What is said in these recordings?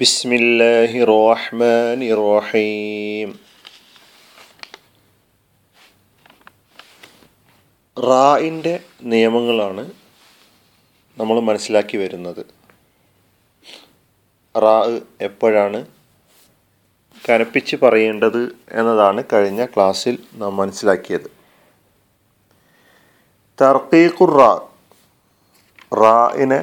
بسم الله الرحمن الرحيم റായിൻ്റെ നിയമങ്ങളാണ് നമ്മൾ മനസ്സിലാക്കി വരുന്നത് റാ എപ്പോഴാണ് കനപ്പിച്ച് പറയേണ്ടത് എന്നതാണ് കഴിഞ്ഞ ക്ലാസ്സിൽ നാം മനസ്സിലാക്കിയത് തർക്കീഖുർ റാ റായിനെ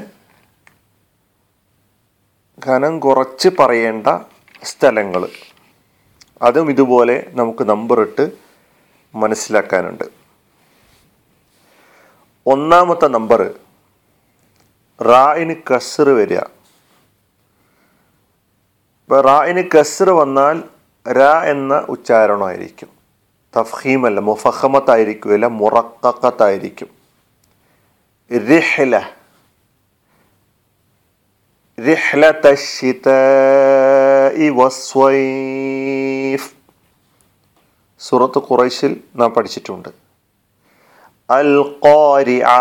ഘനം കുറച്ച് പറയേണ്ട സ്ഥലങ്ങൾ. അതും ഇതുപോലെ നമുക്ക് നമ്പർ ഇട്ട് മനസ്സിലാക്കാനുണ്ട്. ഒന്നാമത്തെ നമ്പർ റായിന് കസറ് വരിക. ഇപ്പോൾ റായിന് കസറ് വന്നാൽ ര എന്ന ഉച്ചാരണമായിരിക്കും. തഫീമല്ല മുഫഹമത്തായിരിക്കും മുറക്കത്തായിരിക്കും റിഹ്ല رحلة الشتاء والصيف സൂറത്ത് ഖുറൈശിൽ നാം പഠിച്ചിട്ടുണ്ട് അൽ ഖാരിഅ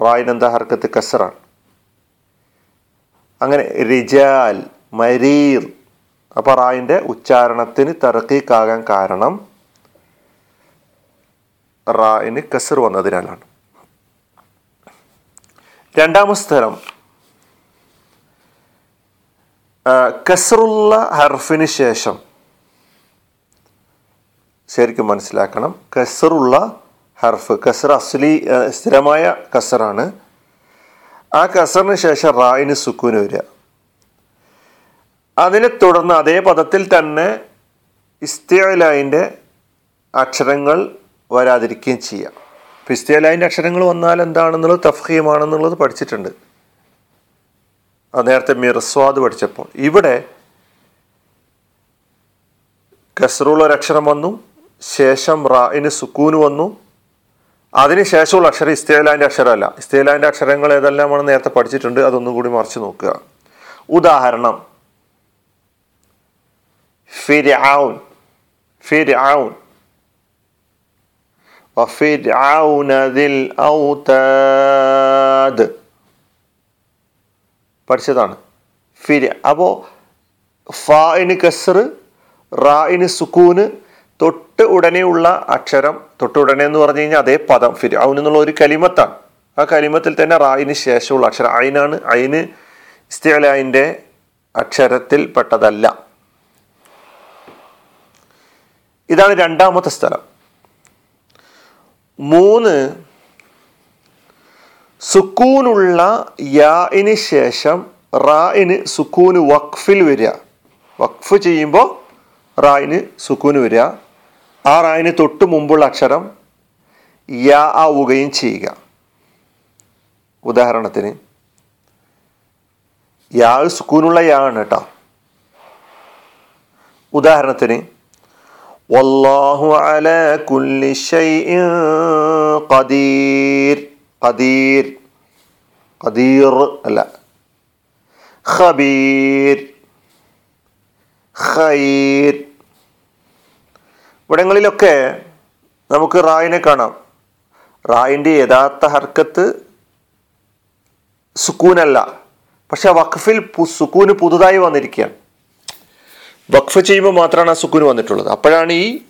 റായിന് എന്താ ഹർക്കത്ത് കസറാണ് അങ്ങനെ റിജാൽ മരീർ അപ്പോൾ റായിൻ്റെ ഉച്ചാരണത്തിന് തറക്കീക്കാകാൻ കാരണം റായിന് കസർ വന്നതിനാലാണ് രണ്ടാമത്തെ സ്ഥലം കസറുള്ള ഹർഫിന് ശേഷം. ശരിക്കും മനസ്സിലാക്കണം. കസറുള്ള ഹർഫ് കസർ അസ്ലി സ്ഥിരമായ കസറാണ്. ആ കസറിന് ശേഷം റായിന് സുക്കൂന് വരിക. അതിനെ തുടർന്ന് അതേ പദത്തിൽ തന്നെ ഇസ്തിയലായിന്റെ അക്ഷരങ്ങൾ വരാതിരിക്കുകയും ചെയ്യാം. ഇസ്തിയലായിന്റെ അക്ഷരങ്ങൾ വന്നാൽ എന്താണെന്നുള്ളത് തഫീമാണെന്നുള്ളത് പഠിച്ചിട്ടുണ്ട്. നേരത്തെ മിർസ്വാദ് പഠിച്ചപ്പോൾ ഇവിടെ കസറുള്ള ഒരു അക്ഷരം വന്നു ശേഷം റായിന് സുക്കൂന് വന്നു അതിന് ശേഷമുള്ള അക്ഷരം ഇസ്തേലാൻ്റെ അക്ഷരമല്ല ഇസ്തേലാൻ്റെ അക്ഷരങ്ങൾ ഏതെല്ലാമാണ് നേരത്തെ പഠിച്ചിട്ടുണ്ട് അതൊന്നും കൂടി മറിച്ച് നോക്കുക ഉദാഹരണം ഫിർഔൻ ഫിർഔൻ وفرعون ذي الأوتاد പഠിച്ചതാണ്. ഫിരി അപ്പോൾ ഫായിന് കസർ റായിന് സുക്കൂന് തൊട്ട് ഉടനെയുള്ള അക്ഷരം തൊട്ട് ഉടനെ എന്ന് പറഞ്ഞു കഴിഞ്ഞാൽ അതേ പദം ഫിരി എന്നുള്ള ഒരു കലിമത്താണ്. ആ കലിമത്തിൽ തന്നെ റായിന് ശേഷമുള്ള അക്ഷരം അയിനാണ് അയിന് ഇസ്തിഅലായിന്റെ അക്ഷരത്തിൽ പെട്ടതല്ല. ഇതാണ് രണ്ടാമത്തെ സ്ഥലം. മൂന്ന് സുക്കൂനുള്ള യാഇന് ശേഷം റായിന് സുക്കൂന് വഖഫിൽ വരിക. വഖഫ് ചെയ്യുമ്പോൾ റായിന് സുക്കൂന് വരിക. ആ റായിന് തൊട്ട് മുമ്പുള്ള അക്ഷരം യാ ആവുകയും ചെയ്യുക. ഉദാഹരണത്തിന് യാ സുക്കൂനുള്ള യാ ആണ് കേട്ടോ. ഉദാഹരണത്തിന് വല്ലാഹു അല കുല്ലി ഷൈഇൻ ഖദീർ. ഖദീർ. ഖദീർ അല്ല. ഖബീർ. ഖൈർ. ഇവിടങ്ങളിലൊക്കെ നമുക്ക് റായിനെ കാണാം. റായിന്റെ യഥാർത്ഥ ഹർക്കത്ത് സുക്കൂനല്ല. പക്ഷെ വഖഫിൽ സുക്കൂന് പുതുതായി വന്നിരിക്കുകയാണ്. വഖഫ് ചെയ്യുമ്പോൾ മാത്രമാണ് ആ സുക്കൂന് വന്നിട്ടുള്ളത്. അപ്പോഴാണ് ഈ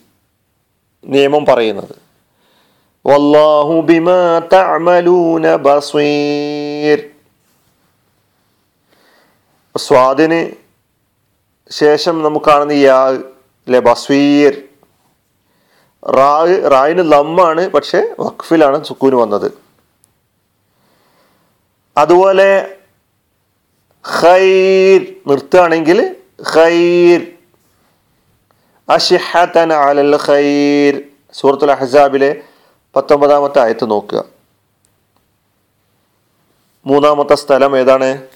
നിയമം പറയുന്നത്. വല്ലാഹു ബിമാ തഅമലൂന ബസീർ. സ്വാദിന് ശേഷം നമുക്ക് കാണുന്ന യാ അല്ലെ ബസ്വീർ റായ് റായിന് ലമ്മാണ് പക്ഷെ വഖഫിലാണ് സുക്കൂന് വന്നത്. അതുപോലെ ഖൈർ നിർത്തുകയാണെങ്കിൽ ഖൈർ. അഷിഹത്തൻ അലൽ ഖൈർ. സൂറത്തുൽ അഹ്സാബിലെ പത്തൊമ്പതാമത്തെ ആയത്ത് നോക്കുക. മൂന്നാമത്തെ സ്ഥലം ഏതാണ്?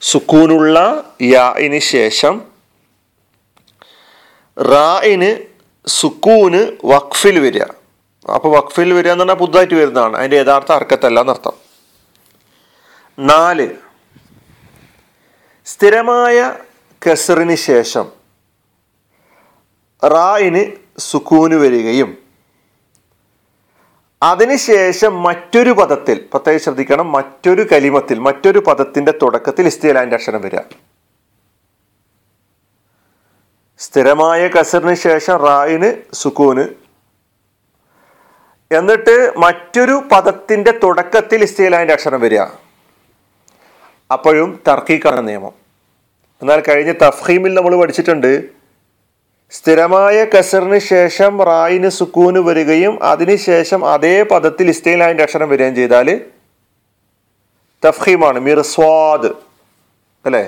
സുക്കൂനുള്ള യാഇന് ശേഷം റായിന് സുക്കൂന് വഖഫിൽ വരിക. അപ്പോൾ വഖഫിൽ വരിക എന്ന് പറഞ്ഞാൽ പുതുതായിട്ട് വരുന്നതാണ്. അതിന്റെ യഥാർത്ഥ അർക്കത്തല്ല എന്നർത്ഥം. നാല് സ്ഥിരമായ കെസറിന് ശേഷം റായിന് സുക്കൂന് വരികയും അതിനുശേഷം മറ്റൊരു പദത്തിൽ പ്രത്യേകം ശ്രദ്ധിക്കണം മറ്റൊരു കലിമത്തിൽ മറ്റൊരു പദത്തിന്റെ തുടക്കത്തിൽ ഇസ്തിയലാന്റെ അക്ഷരം വരിക. സ്ഥിരമായ കസറിന് ശേഷം റായിന് സുക്കൂന്. എന്നിട്ട് മറ്റൊരു പദത്തിന്റെ തുടക്കത്തിൽ ഇസ്തിയലാന്റെ അക്ഷരം വരിക. അപ്പോഴും തർക്കിക്കാണ് നിയമം. എന്നാൽ കഴിഞ്ഞ തഫീമിൽ നമ്മൾ പഠിച്ചിട്ടുണ്ട് സ്ഥിരമായ കസറിന് ശേഷം റായിന് സുക്കൂന് വരികയും അതിനുശേഷം അതേ പദത്തിൽ ഇസ്തീലാൻ്റെ അക്ഷരം വരികയും ചെയ്താൽ തഫീമാണ് മിർസ്വാദ് അല്ലേ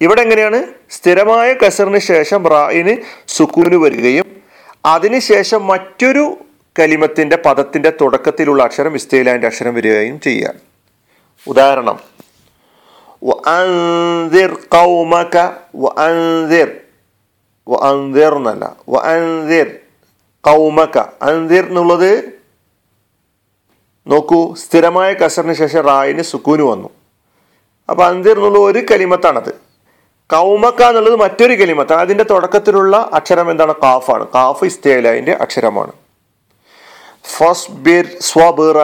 ഇവിടെ എങ്ങനെയാണ് സ്ഥിരമായ കസറിന് ശേഷം റായിന് സുക്കൂന് വരികയും അതിനുശേഷം മറ്റൊരു കലിമത്തിന്റെ പദത്തിന്റെ തുടക്കത്തിലുള്ള അക്ഷരം ഇസ്തീലാൻ്റെ അക്ഷരം വരികയും ചെയ്യുക ഉദാഹരണം وأنذر قومك وأنذر വ വ എന്നുള്ളത് നോക്കൂ സ്ഥിരമായ കസറിന് ശേഷം റായിന് സുക്കൂന് വന്നു. അപ്പോൾ അന്തിർ എന്നുള്ള ഒരു കലിമത്താണത്. കൗമക്ക എന്നുള്ളത് മറ്റൊരു കലിമത്താണ് അതിന്റെ തുടക്കത്തിലുള്ള അക്ഷരം എന്താണ്? കാഫാണ്. കാഫ് ഇസ്തേലിന്റെ അക്ഷരമാണ്. ഫസ്ബിർ സ്വബിറ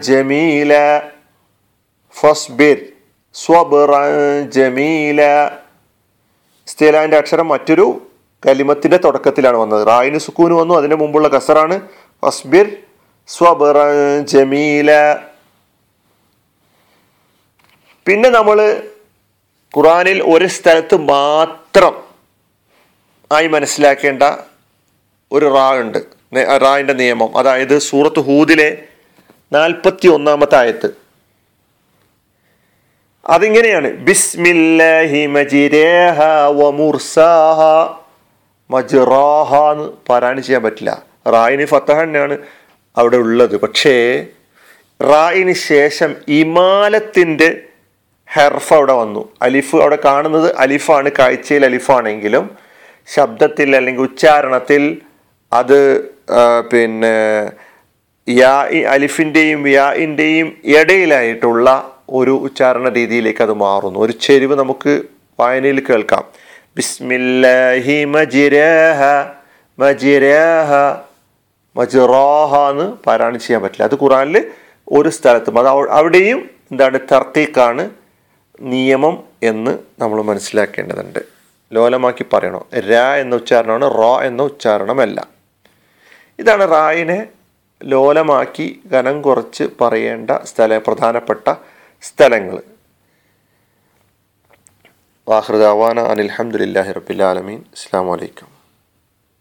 ജമീല. ജമീല. ഇസ്തേലാന്റെ അക്ഷരം മറ്റൊരു കലിമത്തിന്റെ തുടക്കത്തിലാണ് വന്നത്. റായിന് സുക്കൂന് വന്നു. അതിന് മുമ്പുള്ള കസറാണ് ഫസ്ബിർ സ്വബിറ ജമീല. പിന്നെ നമ്മൾ ഖുറാനിൽ ഒരു സ്ഥലത്ത് മാത്രം ആയി മനസ്സിലാക്കേണ്ട ഒരു റാ ഉണ്ട്. റായിന്റെ നിയമം. അതായത് സൂറത്ത് ഹൂദിലെ നാൽപ്പത്തി ഒന്നാമത്തെ ആയത്ത്. അതിങ്ങനെയാണ്. ബിസ്മില്ലാഹി വ മുർസാഹ. എന്ന് പാരായണം ചെയ്യാൻ പറ്റില്ല. റായിന് ഫത്തഹ തന്നെയാണ് അവിടെ ഉള്ളത്. പക്ഷേ റായിന് ശേഷം ഇമാലത്തിന്റെ ഹെർഫ് അവിടെ വന്നു. അലിഫ് അവിടെ കാണുന്നത് അലിഫാണ്. കാഴ്ചയിൽ അലിഫാണെങ്കിലും ശബ്ദത്തിൽ അല്ലെങ്കിൽ ഉച്ചാരണത്തിൽ അത് പിന്നെ യാ അലിഫിന്റെയും യാഇന്റെയും ഇടയിലായിട്ടുള്ള ഒരു ഉച്ചാരണ രീതിയിലേക്ക് അത് മാറുന്നു. ഒരു ചെരിവ് നമുക്ക് വായനയിൽ കേൾക്കാം. ബിസ്മില്ലാഹി മജിരേഹ മജിരേഹ മജിറാഹ എന്ന് പാരായണം ചെയ്യാൻ പറ്റില്ല. അത് ഖുറാനിൽ ഒരു സ്ഥലത്തും അത് അവിടെയും എന്താണ് തർക്കീക്കാണ് നിയമം എന്ന് നമ്മൾ മനസ്സിലാക്കേണ്ടതുണ്ട്. ലോലമാക്കി പറയണോ? ര എന്ന ഉച്ചാരണമാണ് റോ എന്ന ഉച്ചാരണമല്ല. ഇതാണ് റായിനെ ലോലമാക്കി ഘനം കുറച്ച് പറയേണ്ട സ്ഥല പ്രധാനപ്പെട്ട സ്ഥലങ്ങൾ വാഹൃദാവാന അനിൽഹമുല്ലാഹി റബ്ബിൽ ആലമീൻ. അസ്സാം വലൈക്കും